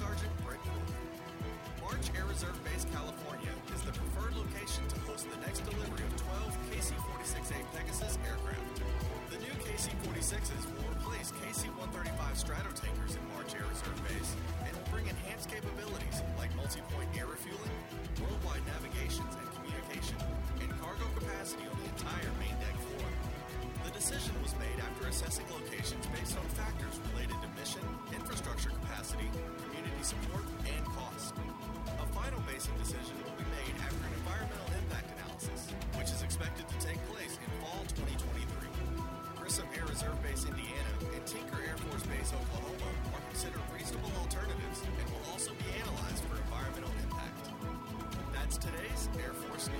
Sergeant Brent. March Air Reserve Base, California is the preferred location to host the next delivery of 12 KC-46A Pegasus aircraft. The new KC-46s will replace KC-135 Stratotankers in March Air Reserve Base and will bring enhanced capabilities like multi-point air refueling, worldwide navigations and communication, and cargo capacity on the entire main deck floor. The decision was made after assessing locations based on factors Reserve Base, Indiana, and Tinker Air Force Base, Oklahoma are considered reasonable alternatives and will also be analyzed for environmental impact. That's today's Air Force News.